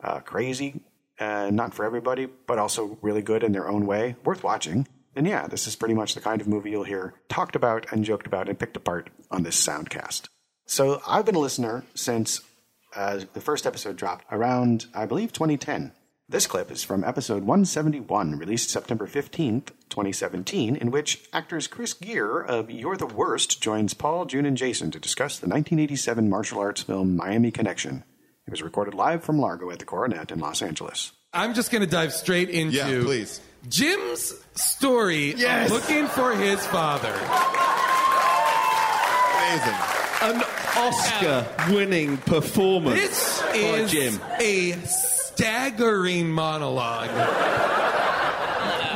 Speaker 3: uh, crazy, uh, not for everybody, but also really good in their own way, worth watching, then yeah, this is pretty much the kind of movie you'll hear talked about and joked about and picked apart on this soundcast. So I've been a listener since uh, the first episode dropped around, I believe, 2010. This clip is from episode 171, released September 15th, 2017, in which actors Chris Geere of You're the Worst joins Paul, June, and Jason to discuss the 1987 martial arts film Miami Connection. It was recorded live from Largo at the Coronet in Los Angeles.
Speaker 15: I'm just going to dive straight into
Speaker 3: Yeah, please.
Speaker 15: Jim's story
Speaker 3: Yes.
Speaker 15: of looking for his father.
Speaker 16: Amazing. An Oscar winning performance
Speaker 15: This
Speaker 16: by
Speaker 15: is
Speaker 16: Jim.
Speaker 15: a staggering monologue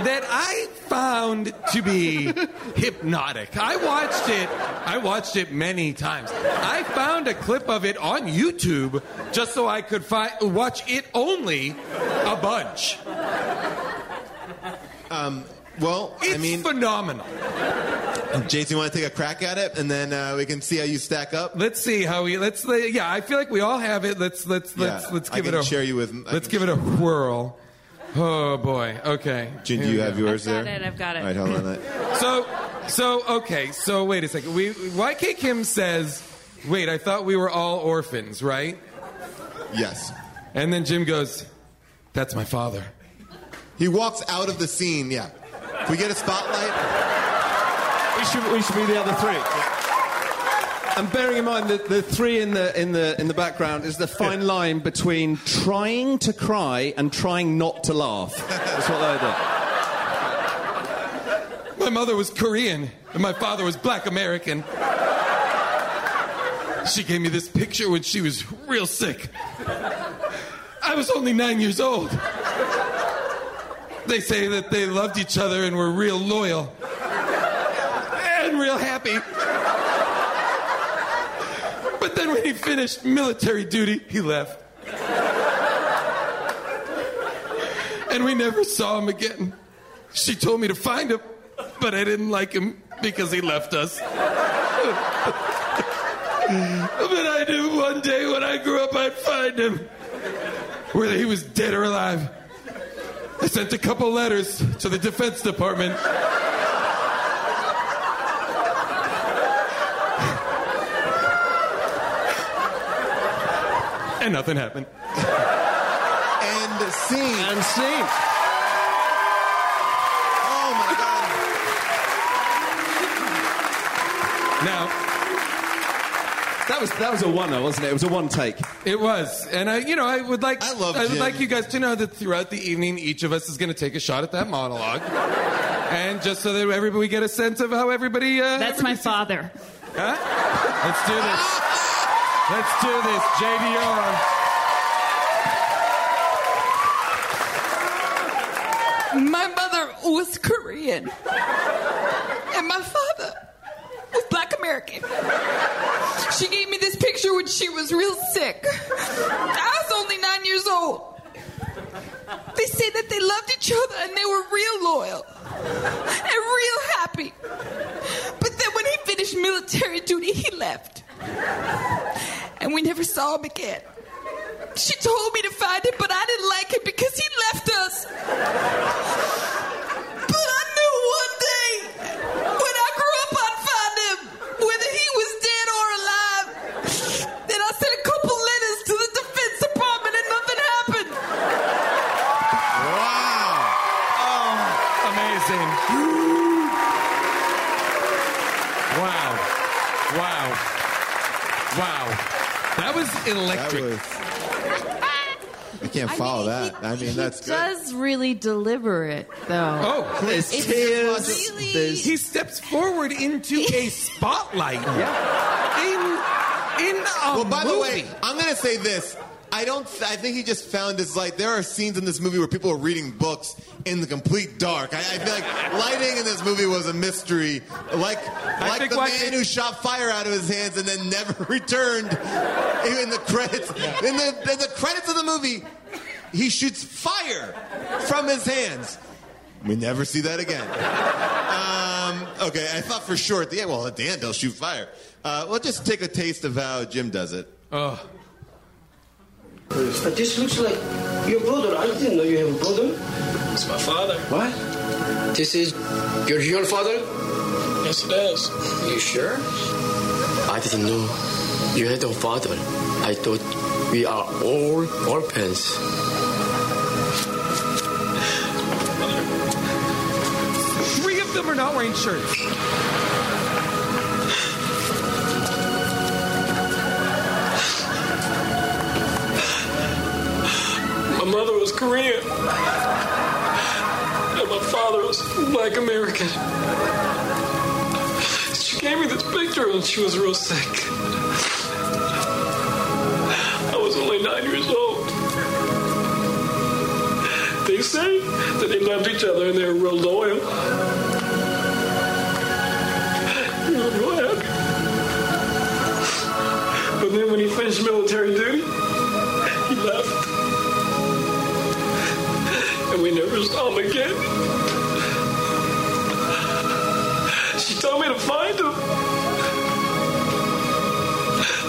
Speaker 15: that I found to be hypnotic. I watched it. I watched it many times. I found a clip of it on YouTube just so I could fi- watch it only a bunch.
Speaker 16: Um, well,
Speaker 15: it's
Speaker 16: I mean,
Speaker 15: phenomenal.
Speaker 16: Jason, you want to take a crack at it, and then uh, we can see how you stack up.
Speaker 15: Let's see how we. Let's. Yeah, I feel like we all have it. Let's. Let's. Let's. Let's
Speaker 16: I
Speaker 15: give
Speaker 16: can
Speaker 15: it a.
Speaker 16: share you with- I
Speaker 15: Let's give it a whirl. Oh boy. Okay.
Speaker 16: Jen, do you have yours
Speaker 17: I've got
Speaker 16: there?
Speaker 17: it, I've got it.
Speaker 16: All right, hold on. That.
Speaker 15: So, so okay. So wait a second. We YK Kim says, "Wait, I thought we were all orphans, right?"
Speaker 16: Yes.
Speaker 15: And then Jim goes, "That's my father."
Speaker 16: He walks out of the scene. Yeah. If we get a spotlight,
Speaker 18: We should, we should be the other three. And bearing in mind that the three in the in the in the background is the fine line between trying to cry and trying not to laugh. That's what they do.
Speaker 15: My mother was Korean, and my father was black American. She gave me this picture when she was real sick. I was only nine years old. They say that they loved each other and were real loyal real happy. But then when he finished military duty, he left. And we never saw him again. She told me to find him, but I didn't like him because he left us. but I knew one day when I grew up I'd find him, whether he was dead or alive. I sent a couple letters to the Defense Department. And nothing happened.
Speaker 16: and scene.
Speaker 18: And scene.
Speaker 16: Oh my god.
Speaker 15: Now,
Speaker 18: That was that was a one, wasn't it? It was a one take.
Speaker 15: It was, and I, you know, I would like, I,
Speaker 18: love I
Speaker 15: would
Speaker 18: Jim.
Speaker 15: like you guys to know that throughout the evening, each of us is going to take a shot at that monologue, and just so that everybody we get a sense of how everybody. Uh,
Speaker 17: That's my father.
Speaker 15: Huh? Let's do this. Let's do this, JDR.
Speaker 19: My mother was Korean, and my father was Black American. She gave me this picture when she was real sick. I was only nine years old. They said that they loved each other and they were real loyal and real happy. But then when he finished military duty, he saw him again. She told me to find him, but I didn't like him because he left us. But I knew one day when I grew up I'd find him, whether he was dead or alive. Then I sent a couple letters to the Defense Department and nothing happened.
Speaker 15: Amazing. Wow. Wow. Wow. That was electric.
Speaker 16: I can't follow that. I mean, that's good.
Speaker 17: does really deliver it, though.
Speaker 15: Oh,
Speaker 17: It's really-
Speaker 15: He steps forward into a spotlight. yeah. In in a
Speaker 16: well, by the way. I'm gonna say this. I don't. I think he just found his light. there are scenes in this movie where people are reading books in the complete dark. I, I feel like lighting in this movie was a mystery, like like the
Speaker 15: what-
Speaker 16: man who shot fire out of his hands and then never returned. In the credits, in the in the credits of the movie, he shoots fire from his hands. We never see that again. Um, okay, I thought for sure at the end. Well, at the end they'll shoot fire. Uh, we'll just take a taste of how Jim does it.
Speaker 15: Oh.
Speaker 20: But this looks like your brother. I didn't know you have a brother.
Speaker 21: It's my father.
Speaker 20: What? This is your real father?
Speaker 21: Yes, it is.
Speaker 20: Are you sure? I didn't know you had a father. I thought we are all orphans.
Speaker 15: Are not wearing shirts.
Speaker 21: My mother was Korean. And my father was black American. She gave me this picture when she was real sick. I was only nine years old. They say that they loved each other and they were real loyal. Again. She told me to find him.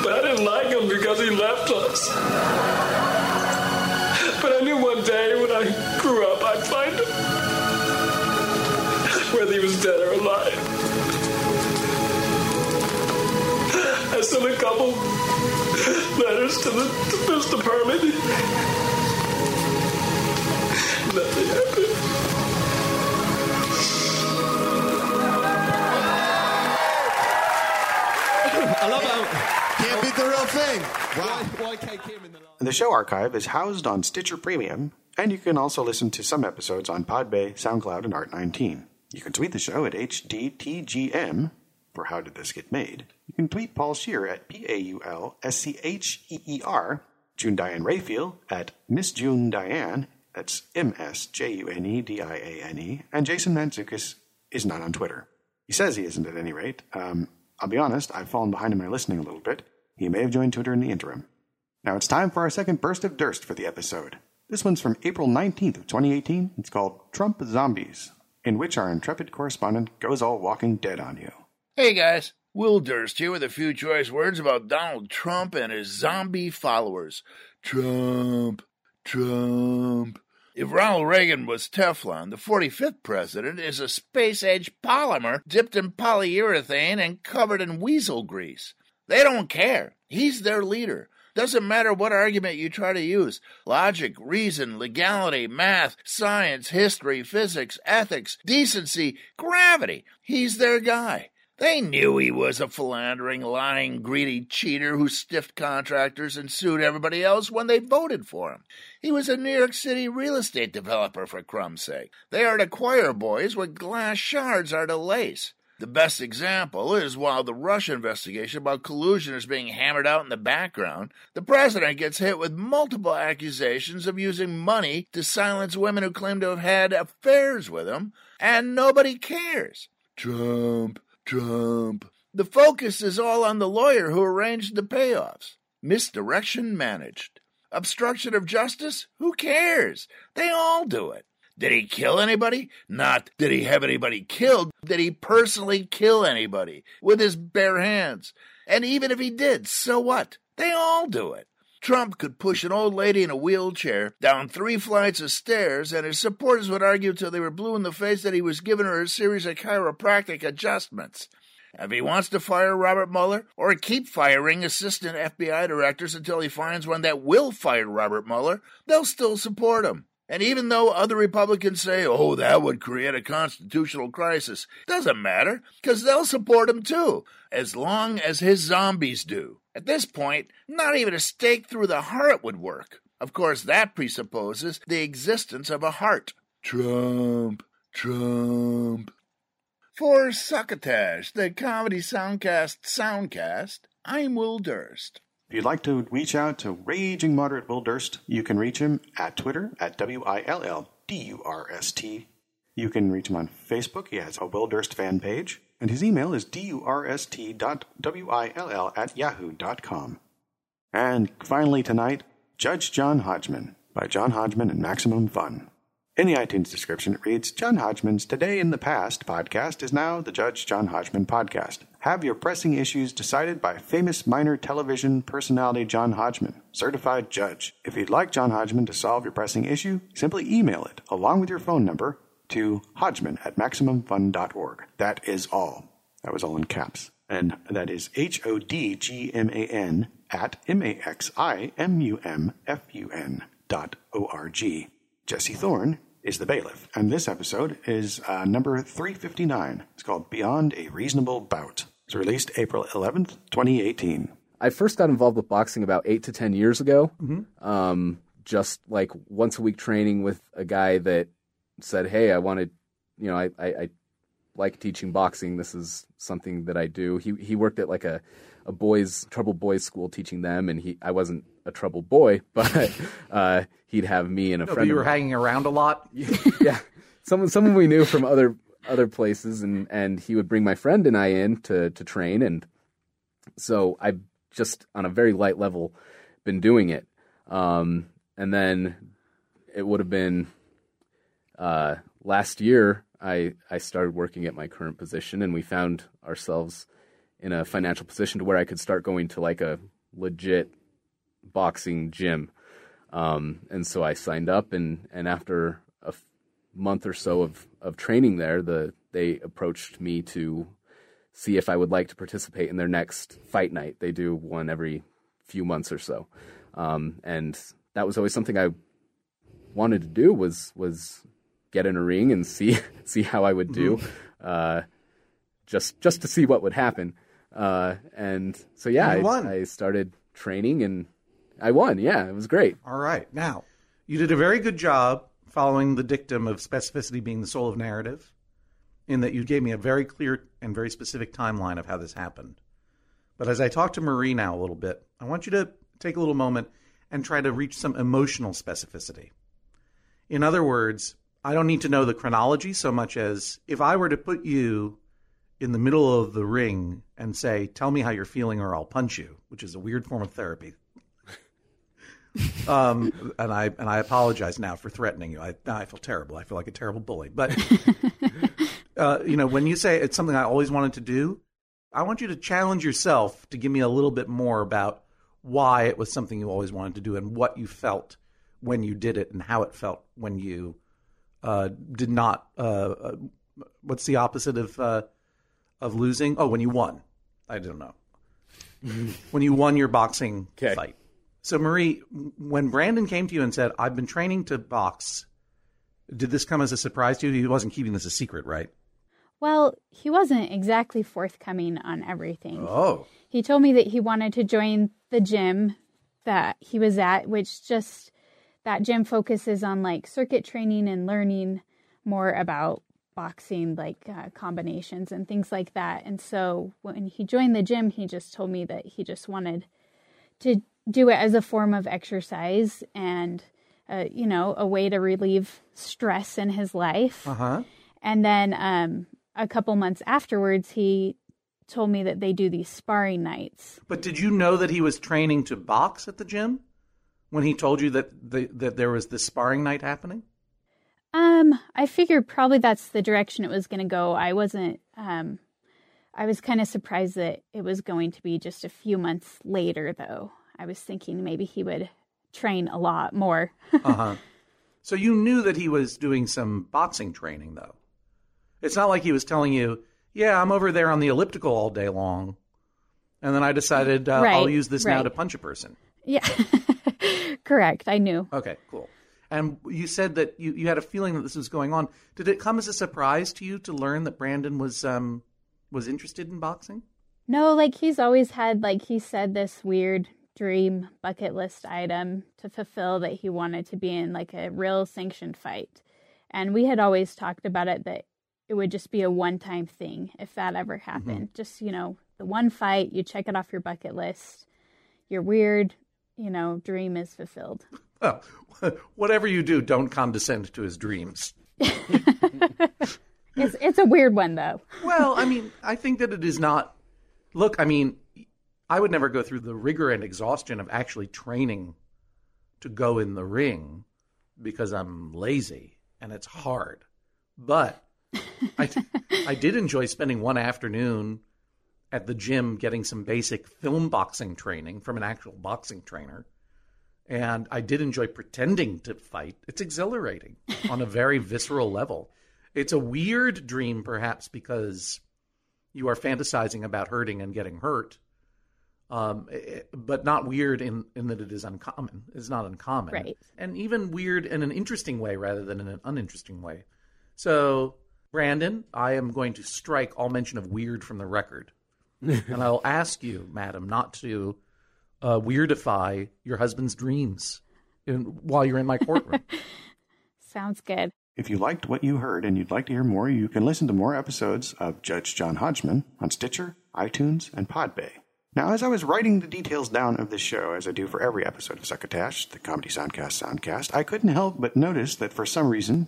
Speaker 21: But I didn't like him because he left us. But I knew one day when I grew up I'd find him. Whether he was dead or alive. I sent a couple letters to the Defense Department. Nothing happened.
Speaker 16: Thing.
Speaker 18: Wow. In the
Speaker 3: The show archive is housed on Stitcher Premium, and you can also listen to some episodes on Podbay, SoundCloud, and Art19. You can tweet the show at HDTGM for How Did This Get Made. You can tweet Paul Scheer at P A U L S C H E E R, June Diane Raphael at Miss June Diane, that's M S J U N E D I A N E, and Jason Mantzoukas is not on Twitter. He says he isn't at any rate. Um, I'll be honest, I've fallen behind in my listening a little bit. He may have joined Twitter in the interim. Now it's time for our second burst of Durst for the episode. This one's from April 19th of 2018. It's called Trump Zombies, in which our intrepid correspondent goes all walking dead on you.
Speaker 8: Hey guys, Will Durst here with a few choice words about Donald Trump and his zombie followers. Trump, Trump. If Ronald Reagan was Teflon, the 45th president is a space age polymer dipped in polyurethane and covered in weasel grease. They don't care. He's their leader. Doesn't matter what argument you try to use logic, reason, legality, math, science, history, physics, ethics, decency, gravity. He's their guy. They knew he was a philandering, lying, greedy cheater who stiffed contractors and sued everybody else when they voted for him. He was a New York City real estate developer, for crumb's sake. They are to choir boys what glass shards are to lace. The best example is while the Russia investigation about collusion is being hammered out in the background, the president gets hit with multiple accusations of using money to silence women who claim to have had affairs with him, and nobody cares. Trump, Trump. The focus is all on the lawyer who arranged the payoffs. Misdirection managed. Obstruction of justice? Who cares? They all do it. Did he kill anybody? Not did he have anybody killed. Did he personally kill anybody with his bare hands? And even if he did, so what? They all do it. Trump could push an old lady in a wheelchair down three flights of stairs, and his supporters would argue till they were blue in the face that he was giving her a series of chiropractic adjustments. If he wants to fire Robert Mueller, or keep firing assistant FBI directors until he finds one that will fire Robert Mueller, they'll still support him. And even though other Republicans say, oh, that would create a constitutional crisis, doesn't matter, because they'll support him too, as long as his zombies do. At this point, not even a stake through the heart would work. Of course, that presupposes the existence of a heart. Trump, Trump. For Succotash, the comedy soundcast soundcast, I'm Will Durst.
Speaker 3: If you'd like to reach out to Raging Moderate Will Durst, you can reach him at Twitter at W I L L D U R S T. You can reach him on Facebook. He has a Will Durst fan page. And his email is durst dot W-I-L-L at yahoo dot com. And finally tonight, Judge John Hodgman by John Hodgman and Maximum Fun. In the iTunes description, it reads John Hodgman's Today in the Past podcast is now the Judge John Hodgman podcast. Have your pressing issues decided by famous minor television personality John Hodgman, certified judge. If you'd like John Hodgman to solve your pressing issue, simply email it along with your phone number to Hodgman at MaximumFun.org. That is all. That was all in caps. And that is H O D G M A N at M A X I M U M F U N dot O R G. Jesse Thorn is the bailiff, and this episode is uh, number 359. It's called Beyond a Reasonable Bout. It's released April 11th, 2018.
Speaker 22: I first got involved with boxing about eight to ten years ago.
Speaker 3: Mm-hmm.
Speaker 22: Um, just like once a week training with a guy that said, "Hey, I wanted, you know, I, I, I like teaching boxing. This is something that I do." He he worked at like a a boys troubled boys school teaching them, and he I wasn't a troubled boy, but uh, he'd have me and a
Speaker 23: No,
Speaker 22: friend.
Speaker 23: you were hanging around a lot.
Speaker 22: yeah, someone someone we knew from other other places, and and he would bring my friend and I in to to train, and so I just on a very light level been doing it, um, and then it would have been uh, last year I I started working at my current position, and we found ourselves in a financial position to where I could start going to like a legit boxing gym. Um, and so I signed up, and, and after a f- month or so of, of training there, the they approached me to see if I would like to participate in their next fight night. They do one every few months or so, um, and that was always something I wanted to do was was get in a ring and see see how I would do, uh, just just to see what would happen. Uh, and so yeah, I,
Speaker 23: won.
Speaker 22: I started training and I won. Yeah, it was great.
Speaker 23: All right. Now, you did a very good job following the dictum of specificity being the soul of narrative, in that you gave me a very clear and very specific timeline of how this happened. But as I talk to Marie now a little bit, I want you to take a little moment and try to reach some emotional specificity. In other words, I don't need to know the chronology so much as if I were to put you in the middle of the ring and say, "Tell me how you're feeling, or I'll punch you," which is a weird form of therapy. um, and I and I apologize now for threatening you. I I feel terrible. I feel like a terrible bully. But uh, you know, when you say it's something I always wanted to do, I want you to challenge yourself to give me a little bit more about why it was something you always wanted to do and what you felt when you did it and how it felt when you uh, did not. Uh, uh, what's the opposite of uh, of losing? Oh, when you won. I don't know. when you won your boxing fight. So, Marie, when Brandon came to you and said, "I've been training to box," did this come as a surprise to you? He wasn't keeping this a secret, right?
Speaker 24: Well, he wasn't exactly forthcoming on everything.
Speaker 23: Oh.
Speaker 24: He told me that he wanted to join the gym that he was at, which just that gym focuses on like circuit training and learning more about boxing, like uh, combinations and things like that. And so when he joined the gym, he just told me that he just wanted to do it as a form of exercise and, uh, you know, a way to relieve stress in his life.
Speaker 23: Uh huh.
Speaker 24: And then um, a couple months afterwards, he told me that they do these sparring nights.
Speaker 23: But did you know that he was training to box at the gym when he told you that the, that there was this sparring night happening?
Speaker 24: Um, I figured probably that's the direction it was going to go. I wasn't. Um, I was kind of surprised that it was going to be just a few months later, though. I was thinking maybe he would train a lot more.
Speaker 23: uh huh. So you knew that he was doing some boxing training, though. It's not like he was telling you, "Yeah, I'm over there on the elliptical all day long," and then I decided uh, I'll use this now to punch a person.
Speaker 24: yeah. Correct. I knew.
Speaker 23: Okay, cool. And you said that you, you had a feeling that this was going on. Did it come as a surprise to you to learn that Brandon was um was interested in boxing?
Speaker 24: No, like he's always had like he said this weird dream bucket list item to fulfill that he wanted to be in like a real sanctioned fight. And we had always talked about it that it would just be a one-time thing if that ever happened. Just, you know, the one fight, you check it off your bucket list. Your weird, you know, dream is fulfilled.
Speaker 23: Well, whatever you do, don't condescend to his dreams.
Speaker 24: It's it's a weird one though.
Speaker 23: Well, I mean, I think that it is not. Look, I mean, I would never go through the rigor and exhaustion of actually training to go in the ring because I'm lazy and it's hard. But I, I did enjoy spending one afternoon at the gym getting some basic film boxing training from an actual boxing trainer. And I did enjoy pretending to fight. It's exhilarating on a very visceral level. It's a weird dream, perhaps, because you are fantasizing about hurting and getting hurt, um, eh, but not weird in, in that it is uncommon. It's not uncommon.
Speaker 24: Right.
Speaker 23: And even weird in an interesting way rather than in an uninteresting way. So, Brandon, I am going to strike all mention of weird from the record. and I'll ask you, madam, not to uh, weirdify your husband's dreams in, while you're in my courtroom.
Speaker 24: Sounds good.
Speaker 3: If you liked what you heard and you'd like to hear more, you can listen to more episodes of Judge John Hodgman on Stitcher, iTunes, and Podbay. Now, as I was writing the details down of this show, as I do for every episode of Succotash, the Comedy Soundcast Soundcast, I couldn't help but notice that for some reason,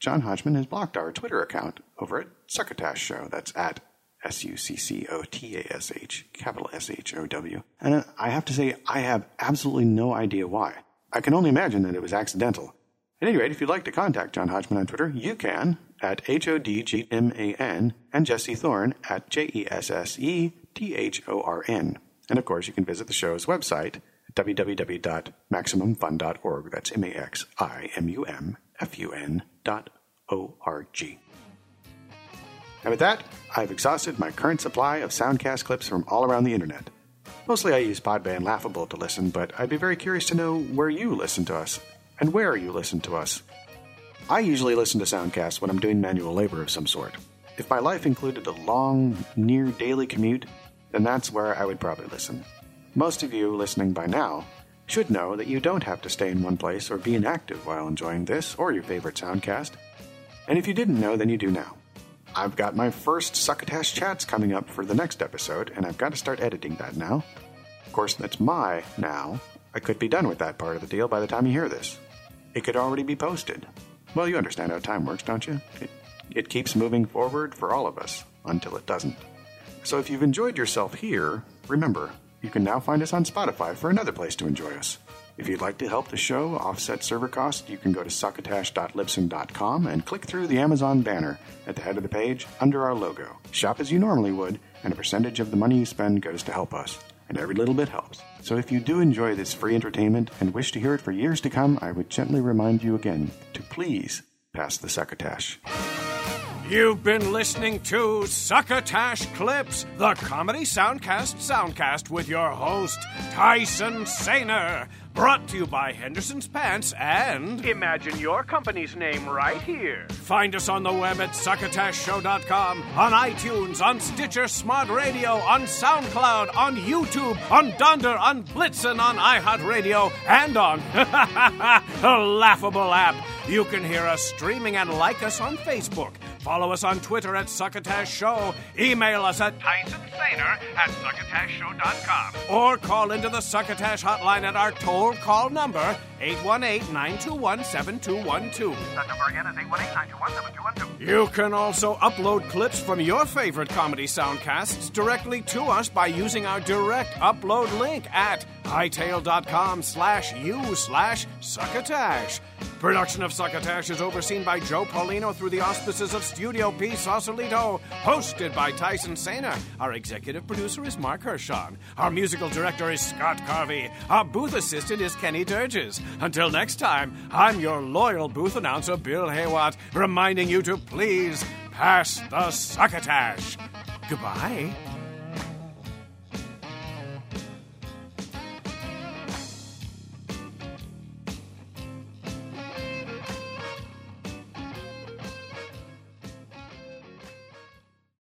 Speaker 3: John Hodgman has blocked our Twitter account over at Succotash Show. That's at S U C C O T A S H, capital S H O W. And I have to say, I have absolutely no idea why. I can only imagine that it was accidental. At any rate, if you'd like to contact John Hodgman on Twitter, you can at H O D G M A N and Jesse Thorn at J E S S E T H O R N. And of course, you can visit the show's website www.maximumfun.org. That's M A X I M U M F U N dot O R G. And with that, I've exhausted my current supply of soundcast clips from all around the internet. Mostly I use Podbay Laughable to listen, but I'd be very curious to know where you listen to us and where you listen to us. I usually listen to Soundcasts when I'm doing manual labor of some sort. If my life included a long, near daily commute, then that's where I would probably listen. Most of you listening by now should know that you don't have to stay in one place or be inactive while enjoying this or your favorite Soundcast. And if you didn't know, then you do now. I've got my first Succotash chats coming up for the next episode, and I've got to start editing that now. Of course, that's my now. I could be done with that part of the deal by the time you hear this. It could already be posted. Well, you understand how time works, don't you? It, it keeps moving forward for all of us until it doesn't. So if you've enjoyed yourself here, remember, you can now find us on Spotify for another place to enjoy us. If you'd like to help the show offset server costs, you can go to succotash.libsyn.com and click through the Amazon banner at the head of the page under our logo. Shop as you normally would, and a percentage of the money you spend goes to help us. And every little bit helps. So if you do enjoy this free entertainment and wish to hear it for years to come, I would gently remind you again to please pass the succotash.
Speaker 2: You've been listening to Succotash Clips, the comedy soundcast soundcast with your host, Tyson Sainer. Brought to you by Henderson's Pants and.
Speaker 25: Imagine your company's name right here.
Speaker 2: Find us on the web at succotashshow.com, on iTunes, on Stitcher Smart Radio, on SoundCloud, on YouTube, on Dunder, on Blitzen, on iHeartRadio, and on a laughable app. You can hear us streaming and like us on Facebook. Follow us on Twitter at Succotash Show. Email us at
Speaker 25: Tyson Sainer at succotashshow.com.
Speaker 2: or call into the Succotash hotline at our toll call number 818-921-7212.
Speaker 25: That number again is 818-921-7212.
Speaker 2: You can also upload clips from your favorite comedy soundcasts directly to us by using our direct upload link at hightail.com slash u slash succotash. Production of Succotash is overseen by Joe Paulino through the auspices of Studio P Sausalito, hosted by Tyson Sainer. Our executive producer is Mark Hershon. Our musical director is Scott Carvey. Our booth assistant is Kenny Durges. Until next time, I'm your loyal booth announcer, Bill Haywatt, reminding you to please pass the succotash. Goodbye.